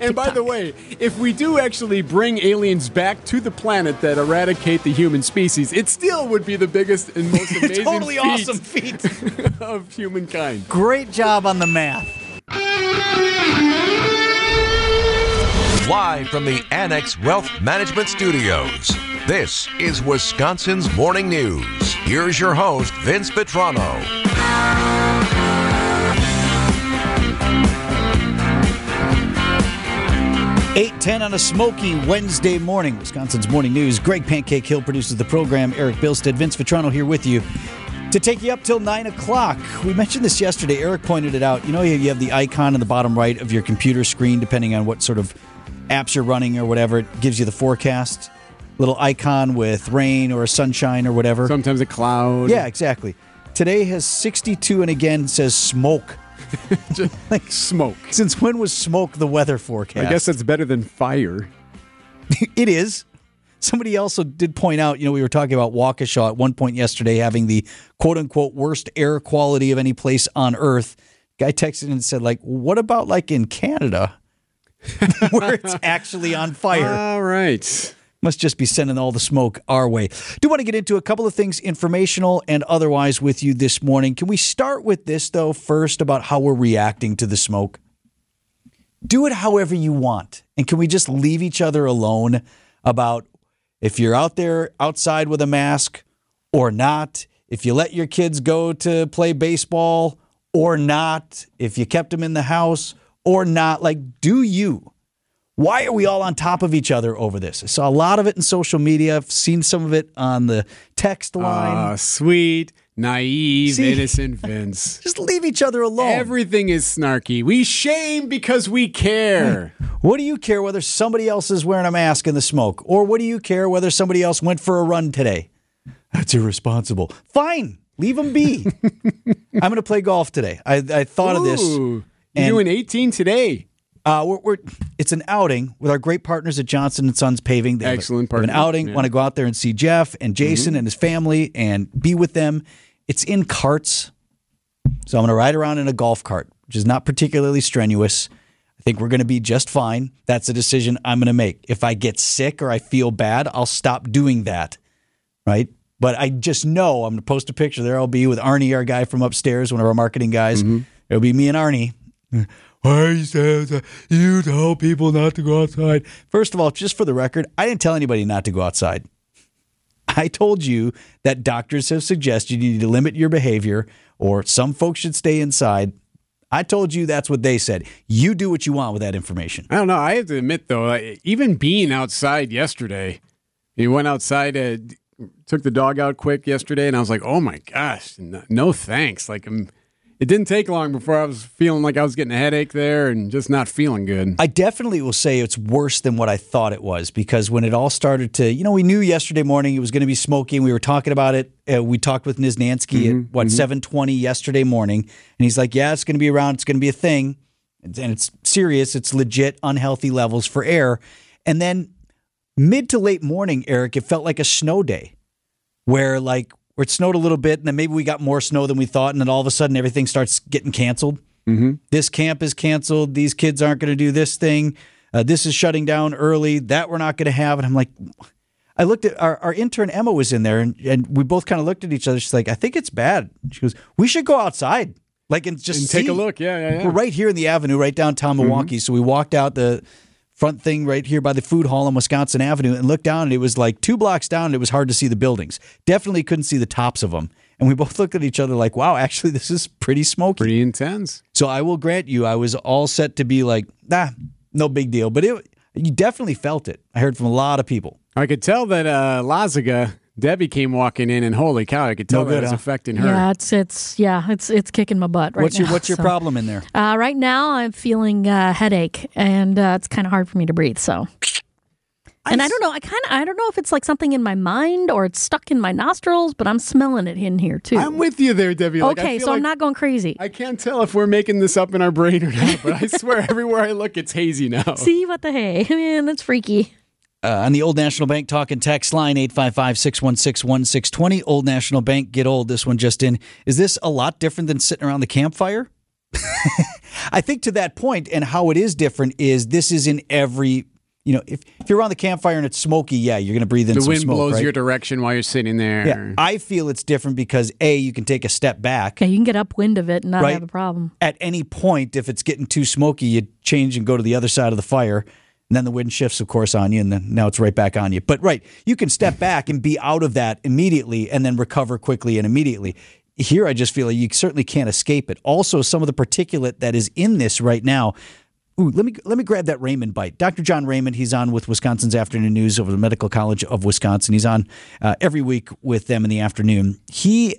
And by the way, if we do actually bring aliens back to the planet that eradicate the human species, it still would be the biggest and most amazing totally feat awesome feat. of humankind. Great job on the math. Live from the Annex Wealth Management Studios, this is Wisconsin's Morning News. Here's your host, Vince Vitrano. 810 on a smoky Wednesday morning. Wisconsin's Morning News. Greg Pancake Hill produces the program. Eric Bilstead, Vince Vitrano here with you to take you up till 9 o'clock. We mentioned this yesterday. Eric pointed it out. You know, you have the icon in the bottom right of your computer screen, depending on what sort of apps you're running or whatever. It gives you the forecast. Little icon with rain or sunshine or whatever. Sometimes a cloud. Yeah, exactly. Today has 62 and again says smoke. like smoke. Since when was smoke the weather forecast? I guess that's better than fire. it is. Somebody also did point out, you know, we were talking about Waukesha at one point yesterday having the quote unquote worst air quality of any place on earth. Guy texted and said, like, what about like in Canada where it's actually on fire? All right. Must just be sending all the smoke our way. Do want to get into a couple of things, informational and otherwise, with you this morning. Can we start with this, though, first about how we're reacting to the smoke? Do it however you want. And can we just leave each other alone about if you're out there outside with a mask or not, if you let your kids go to play baseball or not, if you kept them in the house or not? Like, do you? Why are we all on top of each other over this? I saw a lot of it in social media. I've seen some of it on the text line. Ah, sweet, naive, See? innocent Vince. Just leave each other alone. Everything is snarky. We shame because we care. what do you care whether somebody else is wearing a mask in the smoke? Or what do you care whether somebody else went for a run today? That's irresponsible. Fine, leave them be. I'm going to play golf today. I, I thought of this. You're doing 18 today. Uh, we're, we're it's an outing with our great partners at Johnson and Sons Paving. They Excellent have an outing. yeah. Mm-hmm. Want to go out there and see Jeff and Jason and his family and be with them. It's in carts, so I'm going to ride around in a golf cart, which is not particularly strenuous. I think we're going to be just fine. That's a decision I'm going to make. If I get sick or I feel bad, I'll stop doing that. Right. But I just know I'm going to post a picture. There I'll be with Arnie, our guy from upstairs, one of our marketing guys. Mm-hmm. It'll be me and Arnie. Why you say you tell people not to go outside? First of all, just for the record, I didn't tell anybody not to go outside. I told you that doctors have suggested you need to limit your behavior or some folks should stay inside. I told you that's what they said. You do what you want with that information. I don't know. I have to admit, though, even being outside yesterday, you went outside, uh, took the dog out quick yesterday, and I was like, oh my gosh, no, no thanks. Like, um it didn't take long before I was feeling like I was getting a headache there and just not feeling good. I definitely will say it's worse than what I thought it was because when it all started to, you know, we knew yesterday morning it was going to be smoky. We were talking about it. Uh, we talked with Niznansky at what seven twenty yesterday morning, and he's like, "Yeah, it's going to be around. It's going to be a thing, and it's serious. It's legit unhealthy levels for air." And then mid to late morning, Eric, it felt like a snow day, where like where it snowed a little bit, and then maybe we got more snow than we thought, and then all of a sudden everything starts getting canceled this camp is canceled. These kids aren't going to do this thing. Uh, this is shutting down early. That we're not going to have. And I'm like, I looked at our, our intern Emma was in there, and, and we both kind of looked at each other. She's like, I think it's bad. She goes, We should go outside, like and just And take see." a look. Yeah, yeah, yeah. We're right here in the avenue, right downtown Milwaukee. So we walked out the front thing right here by the food hall on Wisconsin Avenue and looked down, and it was like two blocks down. And it was hard to see the buildings. Definitely couldn't see the tops of them. And we both looked at each other like, "Wow, actually, this is pretty smoky." Pretty intense. So I will grant you, I was all set to be like, nah, no big deal. But it, you definitely felt it. I heard from a lot of people. I could tell that uh, Lazaga, Debbie came walking in, and holy cow, I could tell No that it's huh? affecting her. Yeah, it's it's yeah, it's it's kicking my butt right what's now. your What's your so. problem in there? Uh, right now, I'm feeling uh, headache, and uh, it's kind of hard for me to breathe. So, and I don't know. I kind of I don't know if it's like something in my mind or it's stuck in my nostrils, but I'm smelling it in here too. I'm with you there, Debbie. Like, I okay, feel so like I'm not going crazy. I can't tell if we're making this up in our brain or not, but I swear everywhere I look, it's hazy now. See what the hey, man, that's freaky. Uh, on the Old National Bank talk and text line 855 616 1620. Old National Bank, get old. This one just in. Is this a lot different than sitting around the campfire? I think to that point, and how it is different is this is in every. You know, if, if you're around the campfire and it's smoky, yeah, you're going to breathe in The some wind smoke, blows right? your direction while you're sitting there. yeah, I feel it's different because a you can take a step back. Okay, you can get upwind of it and not Right. have a problem. At any point, if it's getting too smoky, you change and go to the other side of the fire. And then the wind shifts, of course, on you, and then now it's right back on you. But right, you can step back and be out of that immediately and then recover quickly and immediately. Here, I just feel like you certainly can't escape it. Also, some of the particulate that is in this right now. Ooh, let me let me grab that Raymond bite. Dr. John Raymond, he's on with Wisconsin's Afternoon News over the Medical College of Wisconsin. He's on uh, every week with them in the afternoon. He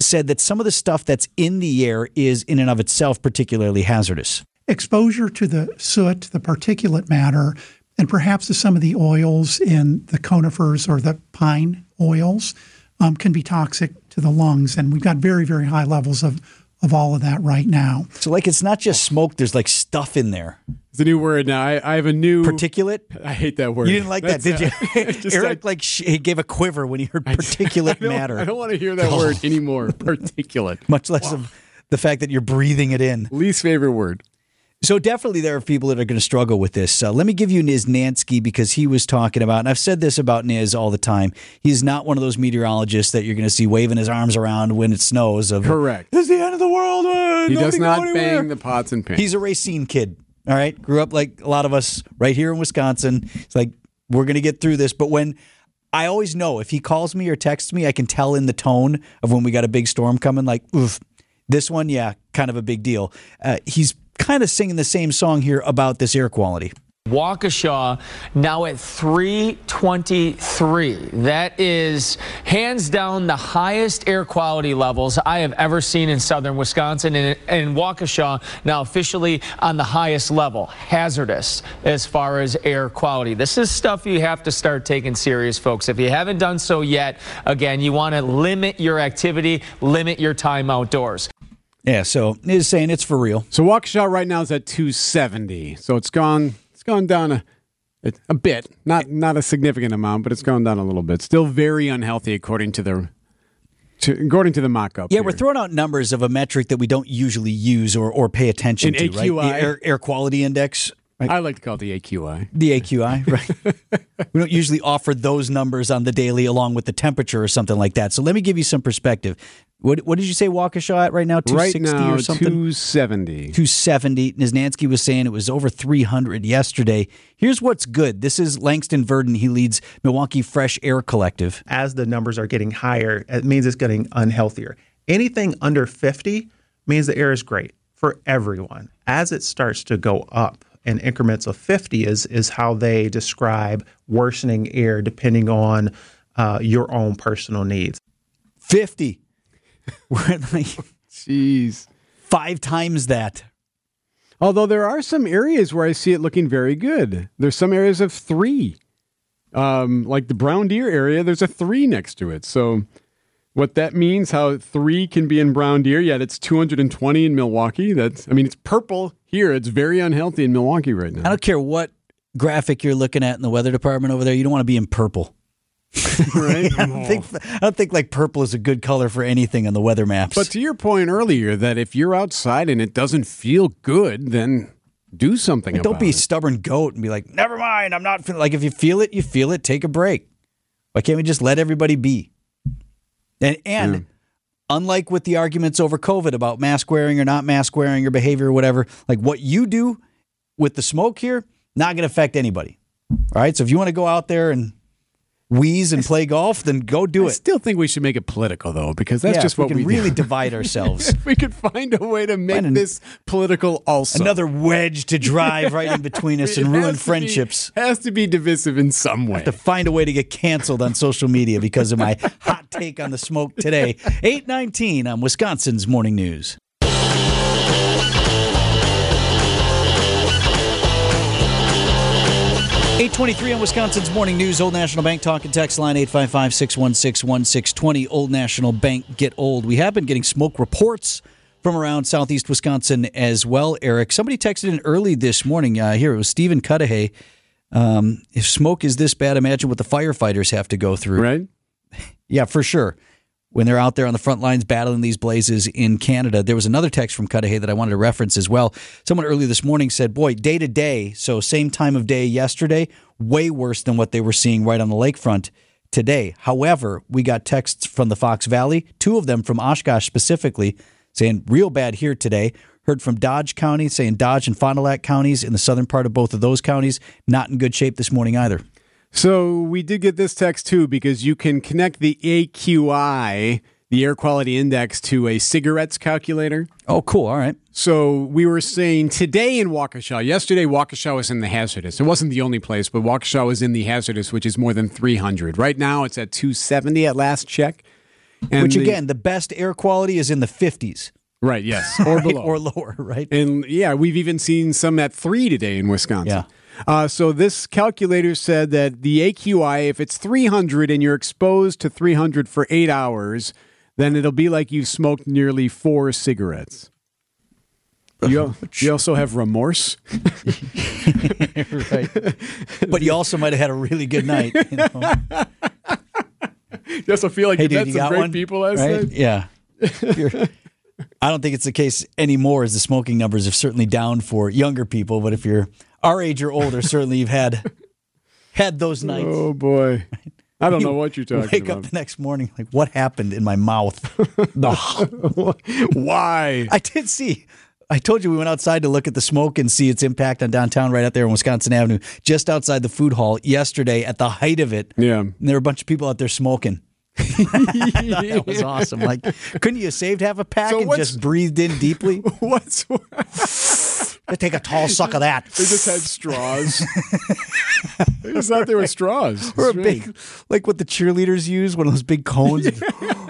said that some of the stuff that's in the air is in and of itself particularly hazardous. Exposure to the soot, the particulate matter, and perhaps to some of the oils in the conifers or the pine oils um, can be toxic to the lungs. And we've got very, very high levels of, of all of that right now. So like it's not just smoke, there's like stuff in there. It's a new word now. I, I have a new. Particulate? I hate that word. You didn't like that, did you? Uh, just Eric like- like sh- he gave a quiver when he heard particulate don't- matter. I don't want to hear that word anymore. Particulate. much less of the fact that you're breathing it in. Least favorite word. So definitely there are people that are going to struggle with this. Uh, let me give you Niznansky because he was talking about, and I've said this about Niz all the time. He's not one of those meteorologists that you're going to see waving his arms around when it snows. Of Correct. This is the end of the world. uh, He does not go anywhere." bang the pots and pans. He's a Racine kid. All right, grew up like a lot of us right here in Wisconsin. It's like we're going to get through this. But when I always know if he calls me or texts me, I can tell in the tone of when we got a big storm coming. Like, oof, this one, yeah, kind of a big deal. Uh, he's kind of singing the same song here about this air quality. Waukesha now at 323. That is hands down the highest air quality levels I have ever seen in southern Wisconsin. And, and Waukesha now officially on the highest level, hazardous as far as air quality. This is stuff you have to start taking serious, folks. If you haven't done so yet, again, you want to limit your activity, limit your time outdoors. Yeah, so he's saying it's for real. So Waukesha right now is at 270. So it's gone. It's gone down a, a, a bit, not not a significant amount, but it's gone down a little bit. Still very unhealthy according to the, to, according to the mock-up. Yeah, here. we're throwing out numbers of a metric that we don't usually use or, or pay attention An to, right? The air, air quality index. Right? I like to call it the AQI. The AQI, right? we don't usually offer those numbers on the daily along with the temperature or something like that. So let me give you some perspective. What, what did you say Waukesha at right now? Right 260 now, or something? 270. 270. Niznansky was saying it was over 300 yesterday. Here's what's good. This is Langston Verdon. He leads Milwaukee Fresh Air Collective. as the numbers are getting higher, it means it's getting unhealthier. Anything under 50 means the air is great for everyone. As it starts to go up in increments of 50 is, is how they describe worsening air depending on uh, your own personal needs. 50. We're like Jeez. five times that. Although there are some areas where I see it looking very good. There's some areas of three. Um, like the Brown Deer area, there's a three next to it. So what that means, how three can be in Brown Deer, yet it's 220 in Milwaukee. That's I mean, it's purple here. It's very unhealthy in Milwaukee right now. I don't care what graphic you're looking at in the weather department over there. You don't want to be in purple. right? I don't think I don't think like purple is a good color for anything on the weather maps. But to your point earlier, that if you're outside and it doesn't feel good, then do something don't about be a it. stubborn goat and be like, never mind, I'm not feeling like if you feel it, you feel it, take a break. Why can't we just let everybody be? And and Yeah. unlike with the arguments over COVID about mask wearing or not mask wearing or behavior or whatever, like what you do with the smoke here, not gonna affect anybody. All right. So if you want to go out there and wheeze and play golf, then go do I it. I still think we should make it political though, because that's Yeah, just if we what can we really do. divide ourselves. if we could find a way to make an- this political also. Another wedge to drive right in between us and ruin to be- friendships. has to be divisive in some way. to find a way to get canceled on social media because of my hot take on the smoke today. 819 on Wisconsin's Morning News. Eight twenty-three on Wisconsin's Morning News. Old National Bank talk and text line 855-616-1620. Old National Bank get old. We have been getting smoke reports from around southeast Wisconsin as well. Eric, somebody texted in early this morning. Uh, here it was Stephen Cudahy. Um, if smoke is this bad, imagine what the firefighters have to go through. right? Yeah, for sure. When they're out there on the front lines battling these blazes in Canada. There was another text from Cudahy that I wanted to reference as well. Someone earlier this morning said, Boy, day to day, so same time of day yesterday, way worse than what they were seeing right on the lakefront today. However, we got texts from the Fox Valley, two of them from Oshkosh specifically, saying real bad here today. Heard from Dodge County saying Dodge and Fond du Lac counties in the southern part of both of those counties not in good shape this morning either. So we did get this text too because you can connect the AQI, the air quality index, to a cigarettes calculator. Oh, cool. All right. So we were saying today in Waukesha, yesterday Waukesha was in the hazardous. It wasn't the only place, but Waukesha was in the hazardous, which is more than 300. Right now it's at 270 at last check. And Which the- again, the best air quality is in the 50s right, yes, or right? below. or lower, right? And yeah, we've even seen some at three today in Wisconsin. Yeah. Uh, so this calculator said that the AQI, if it's 300 and you're exposed to 300 for eight hours, then it'll be like you've smoked nearly four cigarettes. You, you also have remorse. right. But you also might have had a really good night. You know? You also feel like Hey, you dude, met you some great one? people last right? night. Yeah. I don't think it's the case anymore, as the smoking numbers have certainly down for younger people. But if you're our age or older, certainly you've had had those oh, nights. Oh boy, I don't You know what you're talking Wake about. Wake up the next morning, like what happened in my mouth? Why? I did see. I told you we went outside to look at the smoke and see its impact on downtown right out there on Wisconsin Avenue, just outside the food hall yesterday at the height of it. Yeah. And there were a bunch of people out there smoking. that was awesome. Like, couldn't you have saved half a pack So and just breathed in deeply? What's Let's take a tall suck of that. they just had straws. they just out there with straws. Or a big, like what the cheerleaders use, one of those big cones.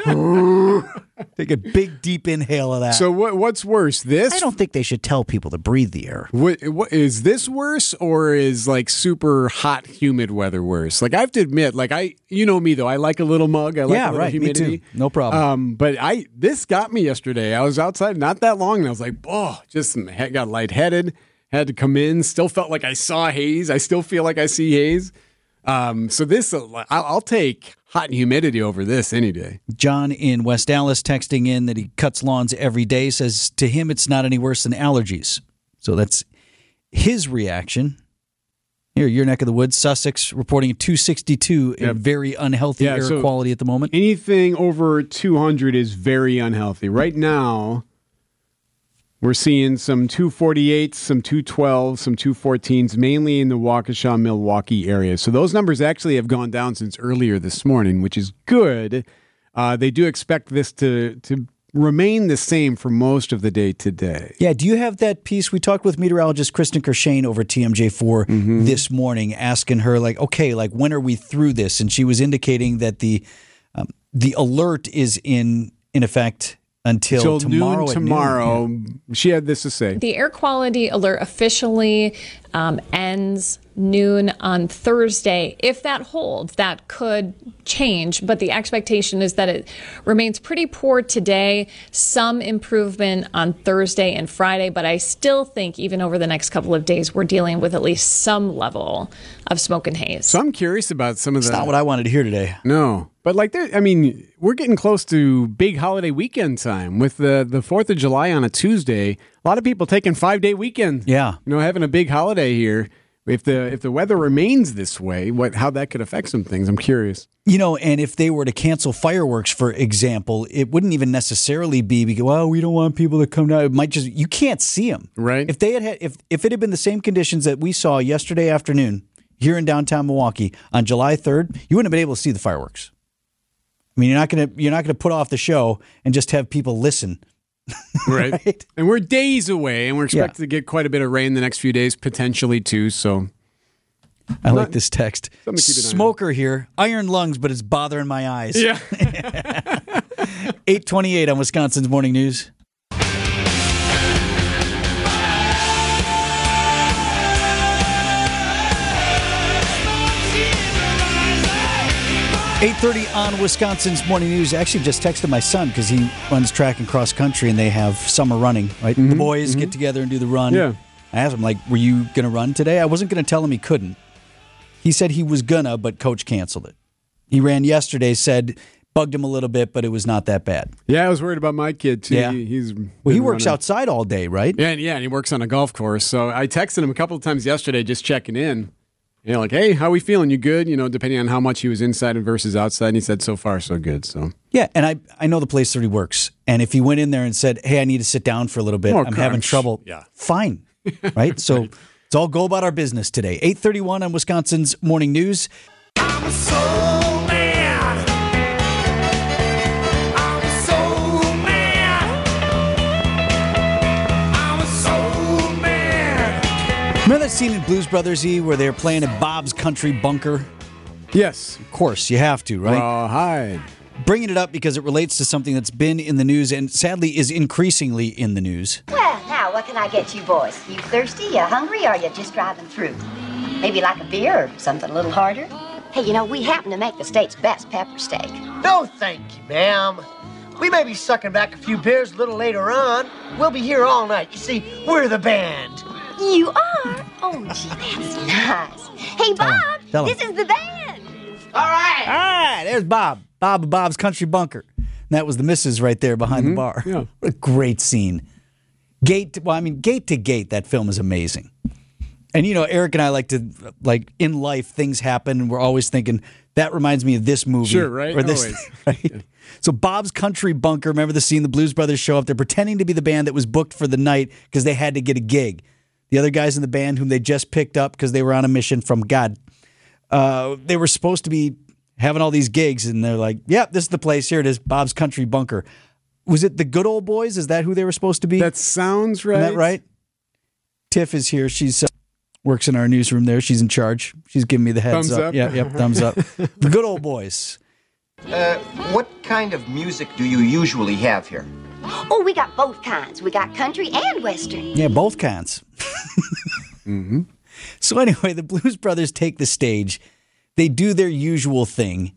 take a big, deep inhale of that. So what? What's worse? This I don't think they should tell people to breathe the air. What, what is this worse or is like super hot humid weather worse? Like I have to admit, like I, you know me though, I like a little mug. I like Yeah, a little right, me too. humidity. No problem. Um, but I this got me yesterday. I was outside not that long, and I was like, oh, just got lightheaded. Had to come in. Still felt like I saw haze. I still feel like I see haze. Um, so this, I'll, I'll take hot and humidity over this any day. John in West Allis texting in that he cuts lawns every day says to him it's not any worse than allergies. So that's his reaction. Here, your neck of the woods, Sussex reporting a 262 Yep. in very unhealthy Yeah, air so- quality at the moment. Anything over 200 is very unhealthy. Right now, we're seeing some 248s, some 212s, some 214s, mainly in the Waukesha, Milwaukee area. So those numbers actually have gone down since earlier this morning, which is good. Uh, they do expect this to to remain the same for most of the day today. Yeah, do you have that piece? We talked with meteorologist Kristen Kirchhaine over TMJ4 Mm-hmm. this morning, asking her like, okay, like when are we through this? And she was indicating that the um, the alert is in in effect until Till tomorrow. noon at tomorrow, she had this to say. The air quality alert officially um, ends noon on Thursday. If that holds, that could change, but the expectation is that it remains pretty poor today. Some improvement on Thursday and Friday, but I still think even over the next couple of days, we're dealing with at least some level of smoke and haze. So I'm curious about some of the. It's not what I wanted to hear today. No, but like there, I mean, we're getting close to big holiday weekend time with the the Fourth of July on a Tuesday. A lot of people taking five day weekend. Yeah. you know, having a big holiday here. If the if the weather remains this way, what how that could affect some things? I'm curious. You know, and if they were to cancel fireworks, for example, it wouldn't even necessarily be because well, we don't want people to come down. It might just you can't see them, Right. If they had, had if if it had been the same conditions that we saw yesterday afternoon here in downtown Milwaukee on July third, you wouldn't have been able to see the fireworks. I mean, you're not gonna you're not gonna put off the show and just have people listen. Right. Right. And we're days away, and we're Yeah. expected to get quite a bit of rain the next few days, potentially too. So I like this text. Something to keep an eye on. Smoker here, iron lungs, but it's bothering my eyes. yeah. Eight twenty eight on Wisconsin's morning news. 8.30 on Wisconsin's Morning News. I actually just texted my son because he runs track and cross country and they have summer running, right? The mm-hmm. boys get mm-hmm. together and do the run. Yeah. I asked him, like, were you going to run today? I wasn't going to tell him he couldn't. He said he was gonna, but coach canceled it. He ran yesterday, said bugged him a little bit, but it was not that bad. Yeah, I was worried about my kid too. Yeah. He- he's Well, he works running- outside all day, right? Yeah, and, yeah, and he works on a golf course. So I texted him a couple of times yesterday, just checking in. You know, like, hey, how are we feeling? You good? You know, depending on how much he was inside versus outside. And he said, so far, so good. So Yeah, and I I know the place that he works, and if he went in there and said, "Hey, I need to sit down for a little bit. Oh, I'm having trouble." Yeah. fine, right? So let's all go about our business today. Eight thirty one on Wisconsin's morning news. Remember that scene in Blues Brothers E where they're playing at Bob's Country Bunker? yes, Of course, you have to, right? rawhide. Bringing it up because it relates to something that's been in the news and sadly is increasingly in the news. Well, now, what can I get you boys? You thirsty, you hungry, or you just driving through? Maybe like a beer or something a little harder? Hey, you know, we happen to make the state's best pepper steak. No, thank you, ma'am. We may be sucking back a few beers a little later on. We'll be here all night. You see, we're the band. You are? Oh, gee, that's nice. Hey, Bob, Tell him. this is the band. All right. All right, there's Bob. Bob of Bob's Country Bunker. And that was the missus right there behind the mm-hmm. bar. yeah. What a great scene. Gate, to, well, I mean, gate to gate, that film is amazing. And you know, Eric and I like to like in life things happen, and we're always thinking that reminds me of this movie, Sure, right? Or this, Always. right? So Bob's Country Bunker. Remember the scene? The Blues Brothers show up. They're pretending to be the band that was booked for the night because they had to get a gig. The other guys in the band, whom they just picked up because they were on a mission from God, uh, they were supposed to be having all these gigs, and they're like, "Yep, this is the place. Here it is, Bob's Country Bunker." Was it the Good Old Boys? Is that who they were supposed to be? That sounds right. Isn't that right? Tiff is here. She's uh, works in our newsroom there. She's in charge. She's giving me the heads Thumbs up. up. Yeah, yep, thumbs up. the Good Old Boys. Uh, what kind of music do you usually have here? Oh, we got both kinds. We got country and western. Yeah, both kinds. mm-hmm. So anyway, the Blues Brothers take the stage. They do their usual thing,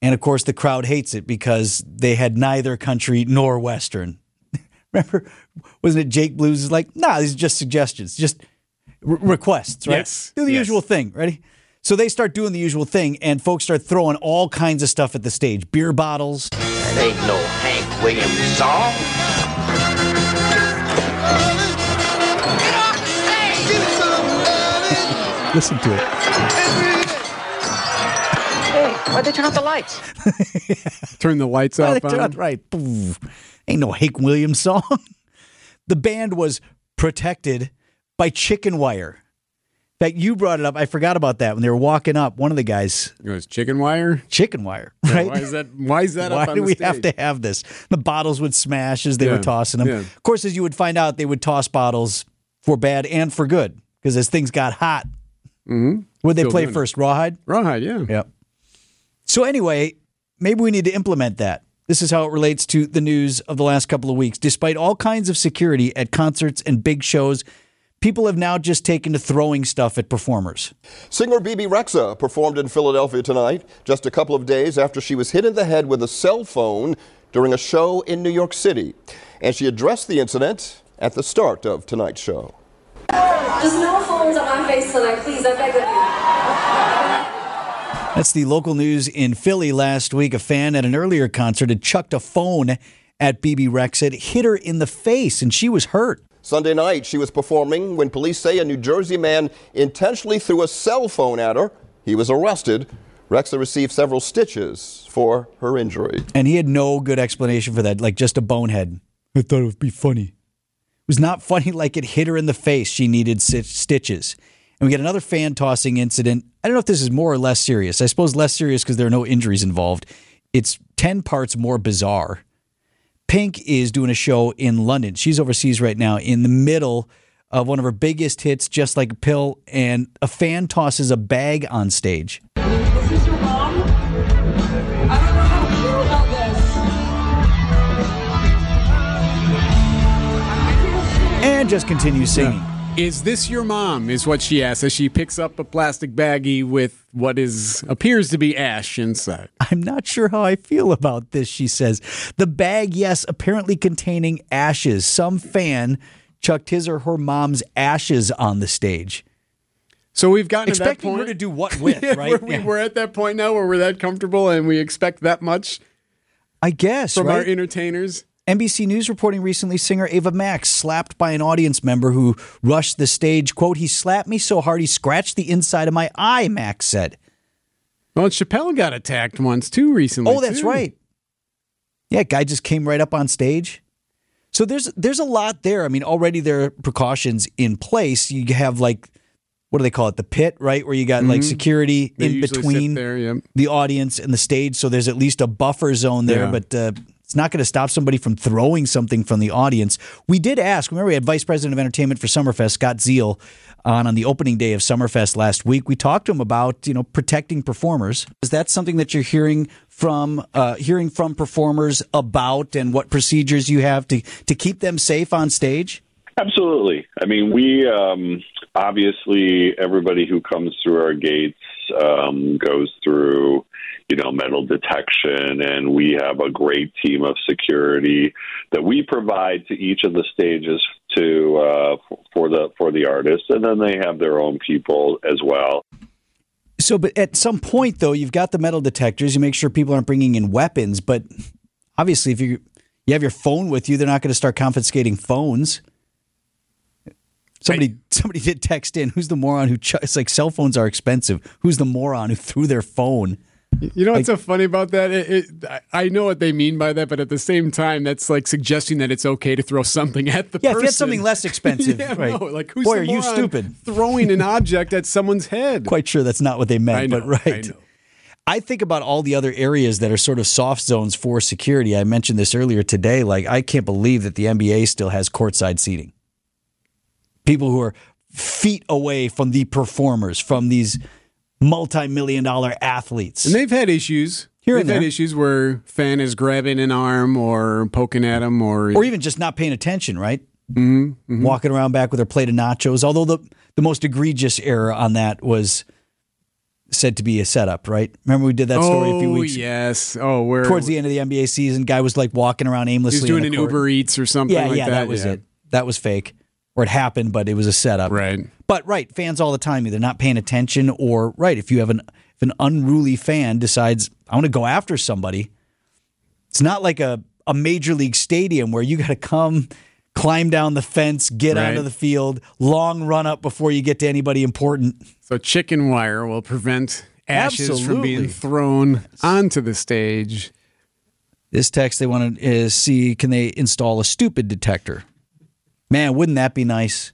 and of course, the crowd hates it because they had neither country nor western. Remember, wasn't it Jake Blues is like, nah, these are just suggestions, just re- requests, right? Yes, Do the yes. usual thing. Ready? So they start doing the usual thing, and folks start throwing all kinds of stuff at the stage: beer bottles, That ain't no Hank Williams song. Listen to it. Hey, why'd they turn off the lights? Turn the lights Right, off. on. right. Ain't no Hank Williams song. the band was protected by chicken wire. Fact, you brought it up. I forgot about that when they were walking up. One of the guys, It was chicken wire. chicken wire, right? Why is that? Why is that? Why up on do we stage? have to have this? The bottles would smash as they were tossing them. yeah. Of course, as you would find out, they would toss bottles for bad and for good because as things got hot, Mhm. would they Still play it. first? Rawhide? Rawhide, yeah. Yep. So anyway, maybe we need to implement that. This is how it relates to the news of the last couple of weeks. Despite all kinds of security at concerts and big shows, people have now just taken to throwing stuff at performers. Singer Bebe Rexha performed in Philadelphia tonight, just a couple of days after she was hit in the head with a cell phone during a show in New York City. And she addressed the incident at the start of tonight's show. Just no phones on my face tonight, please. I beg of you. That's the local news in Philly last week. A fan at an earlier concert had chucked a phone at Bebe Rexha. It hit her in the face, and she was hurt. Sunday night, she was performing when police say a New Jersey man intentionally threw a cell phone at her. He was arrested. Rexha received several stitches for her injury. And he had no good explanation for that, like just a bonehead. I thought it would be funny. It was not funny like it hit her in the face. She needed stitches. And we get another fan tossing incident. I don't know if this is more or less serious. I suppose less serious because there are no injuries involved. It's 10 parts more bizarre. Pink is doing a show in London. She's overseas right now in the middle of one of her biggest hits, Just Like a Pill, and a fan tosses a bag on stage. Is your mom? I don't know how to feel about this. And just continues singing. Is this your mom? Is what she asks as she picks up a plastic baggie with what is appears to be ash inside. I'm not sure how I feel about this, she says. The bag, yes, apparently containing ashes. Some fan chucked his or her mom's ashes on the stage. So we've gotten to that Expecting point. her to do what with, Yeah, right? We're, Yeah. we're at that point now where we're that comfortable and we expect that much. I guess from right? our entertainers. NBC News reporting recently singer Ava Max slapped by an audience member who rushed the stage. Quote, he slapped me so hard he scratched the inside of my eye, Max said. Well, Chappelle got attacked once too recently. Oh, that's too. right. Yeah, guy just came right up on stage. So there's there's a lot there. I mean, already there are precautions in place. You have like what do they call it? The pit, right? Where you got like Mhm. security They in between there, yeah. the audience and the stage. So there's at least a buffer zone there, Yeah. but uh, it's not going to stop somebody from throwing something from the audience. We did ask. Remember, we had Vice President of Entertainment for Summerfest, Scott Zeal, on on the opening day of Summerfest last week. We talked to him about you know protecting performers. Is that something that you're hearing from uh, hearing from performers about, and what procedures you have to to keep them safe on stage? Absolutely. I mean, we um, obviously everybody who comes through our gates um, goes through, you know, metal detection, and we have a great team of security that we provide to each of the stages to uh, for the for the artists, and then they have their own people as well. So, but at some point though, you've got the metal detectors. You make sure people aren't bringing in weapons. But obviously, if you you have your phone with you, they're not going to start confiscating phones. Somebody somebody did text in. Who's the moron who? Ch- it's like cell phones are expensive. Who's the moron who threw their phone? You know what's so funny about that? It, it, I- know what they mean by that, but at the same time, that's like suggesting that it's okay to throw something at the Yeah, if person. you had something less expensive, yeah, right. no, like who's Boy, are you stupid. Throwing an object at someone's head. Quite sure that's not what they meant, I know, but right. I know. I think about all the other areas that are sort of soft zones for security. I mentioned this earlier today. Like, I can't believe that the NBA still has courtside seating. People who are feet away from the performers, from these multi million dollar athletes. And they've had issues. Here they've and had there. issues where fan is grabbing an arm or poking at him or or even just not paying attention, right? Mm-hmm, Walking around back with their plate of nachos. Although the, the most egregious error on that was said to be a setup, right? Remember we did that story a few Oh, weeks yes. Oh, where towards the end of the NBA season, guy was like walking around aimlessly. he's doing in an court. Uber Eats or something Yeah, like yeah, that. that was yeah. it. That was fake, or it happened, but it was a setup. Right. But right, fans all the time either not paying attention or right. If you have an if an unruly fan decides I want to go after somebody, it's not like a a major league stadium where you got to come. Climb down the fence, get Right. onto the field, long run up before you get to anybody important. So chicken wire will prevent ashes from being thrown onto the stage. This text they want to uh, see can they install a stupid detector? Man, wouldn't that be nice?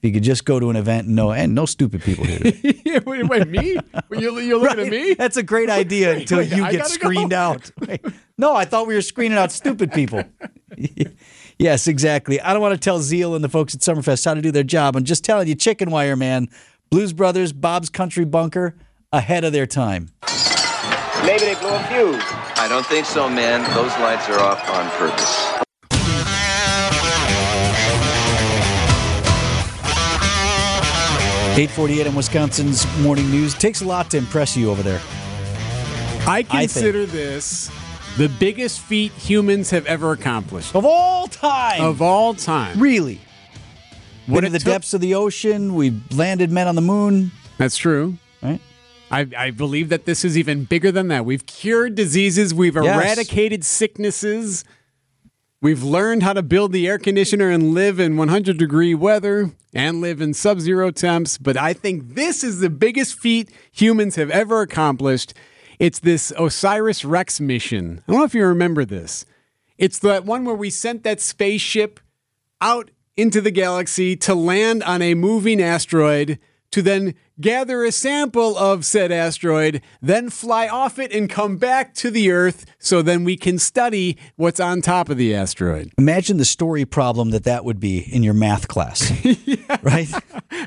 If you could just go to an event and know, and no stupid people here. Yeah, wait, wait, me? You're, you're looking at me? That's a great idea until wait, you I get screened go. out. Wait. No, I thought we were screening out stupid people. yes, exactly. I don't want to tell Zeal and the folks at Summerfest how to do their job. I'm just telling you, Chicken Wire, man. Blues Brothers, Bob's Country Bunker, ahead of their time. Maybe they blew a fuse. I don't think so, man. Those lights are off on purpose. Eight forty-eight in Wisconsin's morning news takes a lot to impress you over there. I consider this the biggest feat humans have ever accomplished. Of all time. Of all time. Really? What it the took- depths of the ocean. We landed men on the moon. That's true. Right? I, I believe that this is even bigger than that. We've cured diseases, we've Yes. eradicated sicknesses, we've learned how to build the air conditioner and live in 100 degree weather and live in sub zero temps. But I think this is the biggest feat humans have ever accomplished. It's this OSIRIS-REx mission. I don't know if you remember this. It's that one where we sent that spaceship out into the galaxy to land on a moving asteroid to then gather a sample of said asteroid, then fly off it and come back to the Earth so then we can study what's on top of the asteroid. Imagine the story problem that that would be in your math class, right?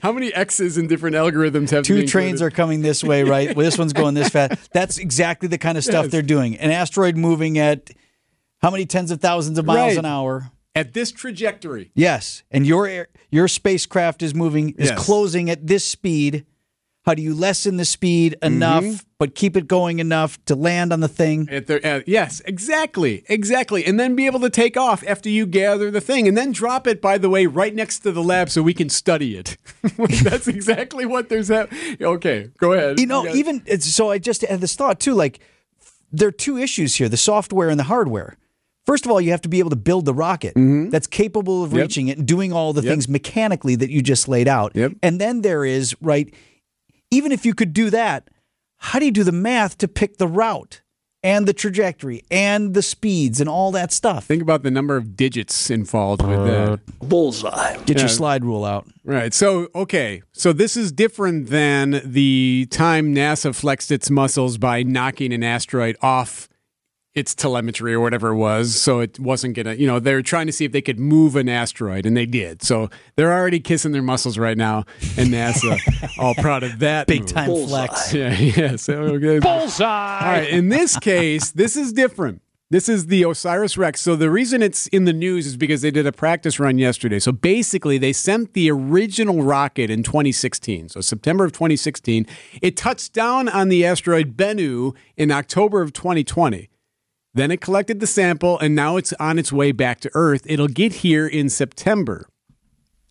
How many X's in different algorithms have Two trains are coming this way, right? Well, this one's going this fast. That's exactly the kind of stuff Yes. they're doing. An asteroid moving at how many tens of thousands of miles Right. an hour? At this trajectory. Yes, and your air, your spacecraft is moving is Yes. closing at this speed. How do you lessen the speed enough, Mhm. but keep it going enough to land on the thing? The, uh, yes, exactly, exactly, and then be able to take off after you gather the thing, and then drop it. By the way, right next to the lab, so we can study it. That's exactly what there's. Hap- okay, go ahead. You know, got- even so, I just had this thought too. Like there are two issues here: the software and the hardware. First of all, you have to be able to build the rocket that's capable of Mm-hmm. Yep. reaching it and doing all the Yep. things mechanically that you just laid out. Yep. And then there is right. Even if you could do that, how do you do the math to pick the route and the trajectory and the speeds and all that stuff? Think about the number of digits involved with that. Bullseye. Get Yeah. your slide rule out. Right. So, okay. So, this is different than the time NASA flexed its muscles by knocking an asteroid off its telemetry or whatever it was. So, it wasn't going to, you know, they're trying to see if they could move an asteroid, and they did. So, they're already kissing their muscles right now, and NASA all proud of that. Big move. time flex. Yeah. Yeah. So, okay. Bullseye. All right. In this case, this is different. This is the OSIRIS-REx. So the reason it's in the news is because they did a practice run yesterday. So basically, they sent the original rocket in 2016. So September of 2016. It touched down on the asteroid Bennu in October of 2020. Then it collected the sample, and now it's on its way back to Earth. It'll get here in September.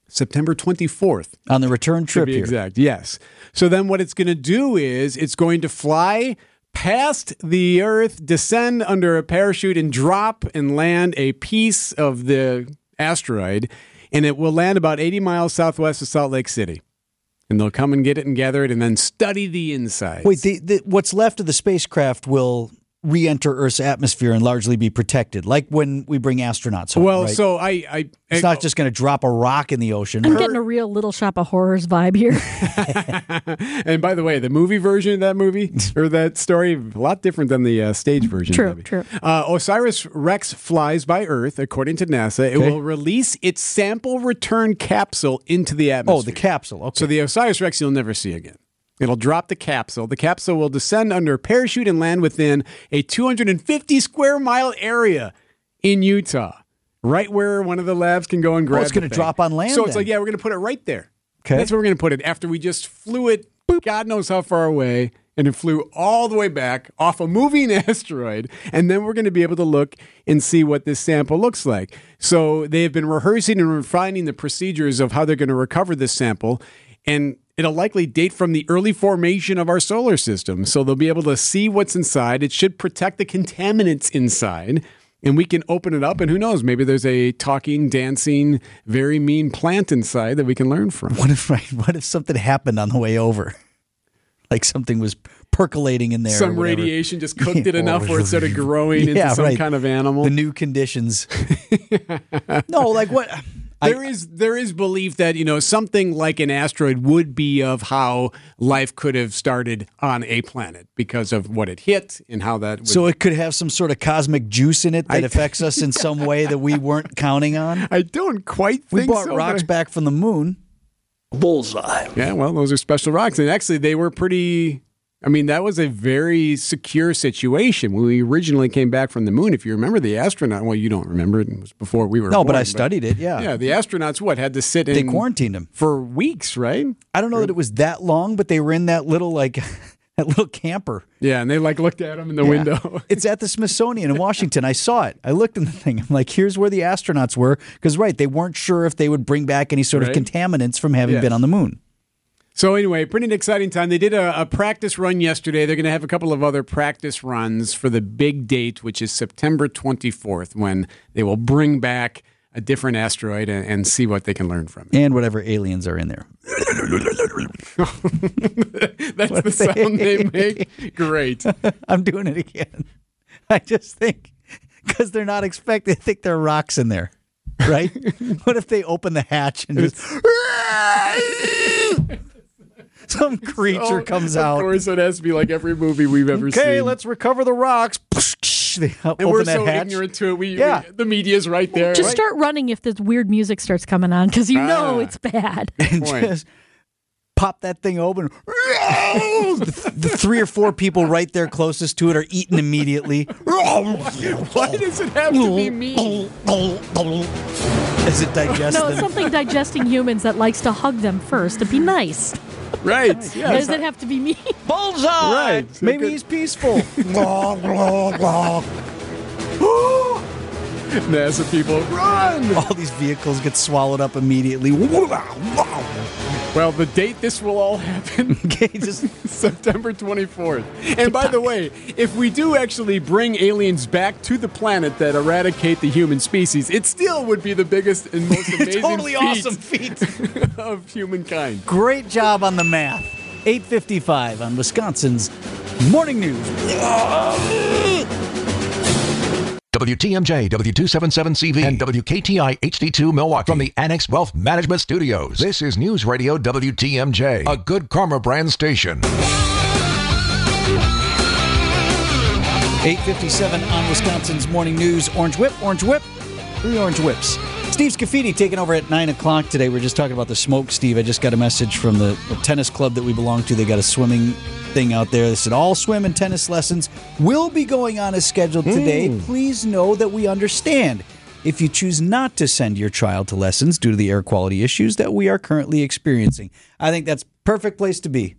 September 24th. On the return To trip be here. exact, yes. So then what it's going to do is it's going to fly past the Earth, descend under a parachute, and drop and land a piece of the asteroid. And it will land about 80 miles southwest of Salt Lake City. And they'll come and get it and gather it and then study the inside. Wait, the, the, what's left of the spacecraft will re-enter Earth's atmosphere and largely be protected, like when we bring astronauts home. Well, right? so I, I it's not just going to drop a rock in the ocean. I'm getting a real Little Shop of Horrors vibe here. and by the way, the movie version of that movie or that story a lot different than the uh, stage version. True, maybe. true. Uh, OSIRIS-REx flies by Earth, according to NASA. It Okay. will release its sample return capsule into the atmosphere. oh, the capsule. Okay. So the OSIRIS-REx you'll never see again. It'll drop the capsule. The capsule will descend under a parachute and land within a 250 square mile area in Utah, right where one of the labs can go and grab. Oh, it's gonna drop on land So it's then. like, yeah, we're going to put it right there. Okay. That's where we're going to put it after we just flew it, God knows how far away, and it flew all the way back off a moving asteroid. And then we're going to be able to look and see what this sample looks like. So they have been rehearsing and refining the procedures of how they're going to recover this sample. And it'll likely date from the early formation of our solar system. So they'll be able to see what's inside. It should protect the contaminants inside. And we can open it up, and who knows? Maybe there's a talking, dancing, very mean plant inside that we can learn from. What if right, what if something happened on the way over? Like something was percolating in there. Some radiation just cooked it enough where it started growing into Yeah, some right. kind of animal. The new conditions. no, like what? There is there is belief that you know something like an asteroid would be of how life could have started on a planet because of what it hit and how that. Would, So it could have some sort of cosmic juice in it that I- affects us in some way that we weren't counting on. I don't quite We think brought so, rocks but- back from the moon. Bullseye. Yeah, well, those are special rocks, and actually they were pretty. I mean, that was a very secure situation when we originally came back from the moon. If you remember the astronaut, well, you don't remember it. It was before we were. No, but born, I studied it. Yeah. Yeah, the astronauts what had to sit in. They quarantined them. for weeks, right? I don't know that it was that long, but they were in that little like that little camper. Yeah, and they like looked at them in the Yeah. window. it's at the Smithsonian in Washington. I saw it. I looked in the thing. I'm like, here's where the astronauts were. Because, right, they weren't sure if they would bring back any sort Right. of contaminants from having Yes. been on the moon. So anyway, pretty exciting time. They did a, a practice run yesterday. They're going to have a couple of other practice runs for the big date, which is September 24th, when they will bring back a different asteroid and, and see what they can learn from it. And whatever aliens are in there. That's the sound they make. Great. I'm doing it again. I just think because they're not expecting, they think there are rocks in there, right? what if they open the hatch and just some creature Oh, comes of out? Of course, it has to be like every movie we've ever seen. Okay, let's recover the rocks. They and open we're that so hatch. ignorant to it. We, Yeah. we- the media's right there. Just right? start running if this weird music starts coming on because you know Ah. it's bad. and point. just pop that thing open. the, the three or four people right there closest to it are eaten immediately. Why does it have to be me? As it digests No, it's something digesting humans that likes to hug them first to be nice. Right. Yeah. Does it have to be me? Bullseye! Right. Maybe he's peaceful. NASA people run. All these vehicles get swallowed up immediately. Well, the date this will all happen Okay, just September 24th. And by the way, if we do actually bring aliens back to the planet that eradicate the human species, it still would be the biggest and most amazing totally feat awesome feat. of humankind. Great job on the math. 855 on Wisconsin's Morning News. WTMJ, W277CV, and WKTI HD2 Milwaukee from the Annex Wealth Management Studios. This is News Radio WTMJ, a good karma brand station. 857 on Wisconsin's Morning News. Orange Whip, Orange Whip, three Orange Whips. Steve Scaffidi taking over at 9 o'clock today. We're just talking about the smoke, Steve. I just got a message from the, the tennis club that we belong to. They got a swimming thing out there. They said all swim and tennis lessons will be going on as scheduled today. Hmm. Please know that we understand if you choose not to send your child to lessons due to the air quality issues that we are currently experiencing. I think that's perfect place to be.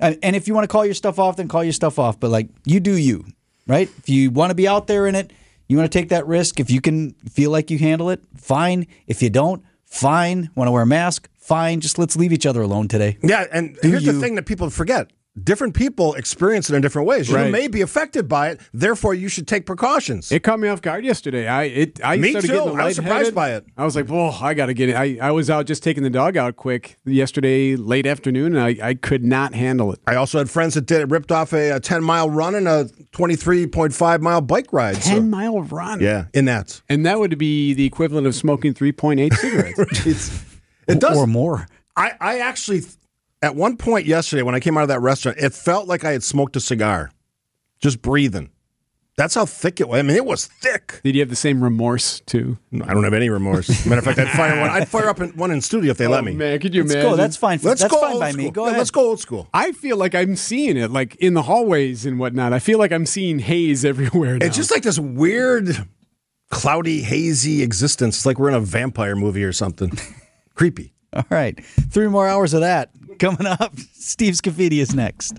And if you want to call your stuff off, then call your stuff off. But like you do you, right? If you want to be out there in it, you want to take that risk. If you can feel like you handle it, fine. If you don't, fine. Want to wear a mask? Fine. Just let's leave each other alone today. Yeah, and Do here's you- the thing that people forget. Different people experience it in different ways. You Right. may be affected by it, therefore you should take precautions. It caught me off guard yesterday. I it I Me started too. getting I was surprised by it. I was like, "Whoa, I got to get it." I, I was out just taking the dog out quick yesterday late afternoon, and I, I could not handle it. I also had friends that did it, ripped off a, a 10 mile run and a 23.5 mile bike ride. so- Ten mile run. yeah, in that. and that would be the equivalent of smoking three point eight cigarettes. It does. Or more. I, I actually, at one point yesterday when I came out of that restaurant, it felt like I had smoked a cigar, just breathing. That's how thick it was. I mean, it was thick. Did you have the same remorse too? I don't have any remorse. Matter of fact, I'd fire one. I'd fire up in, one in studio if they let oh, me. Oh, Man, could you Let's imagine? go. That's fine. Let's That's go fine old by school. me. Go Yeah, ahead. Let's go old school. I feel like I'm seeing it, like in the hallways and whatnot. I feel like I'm seeing haze everywhere. Now. It's just like this weird, cloudy, hazy existence. It's like we're in a vampire movie or something. Creepy. All right. Three more hours of that coming up. Steve Scaffidi is next.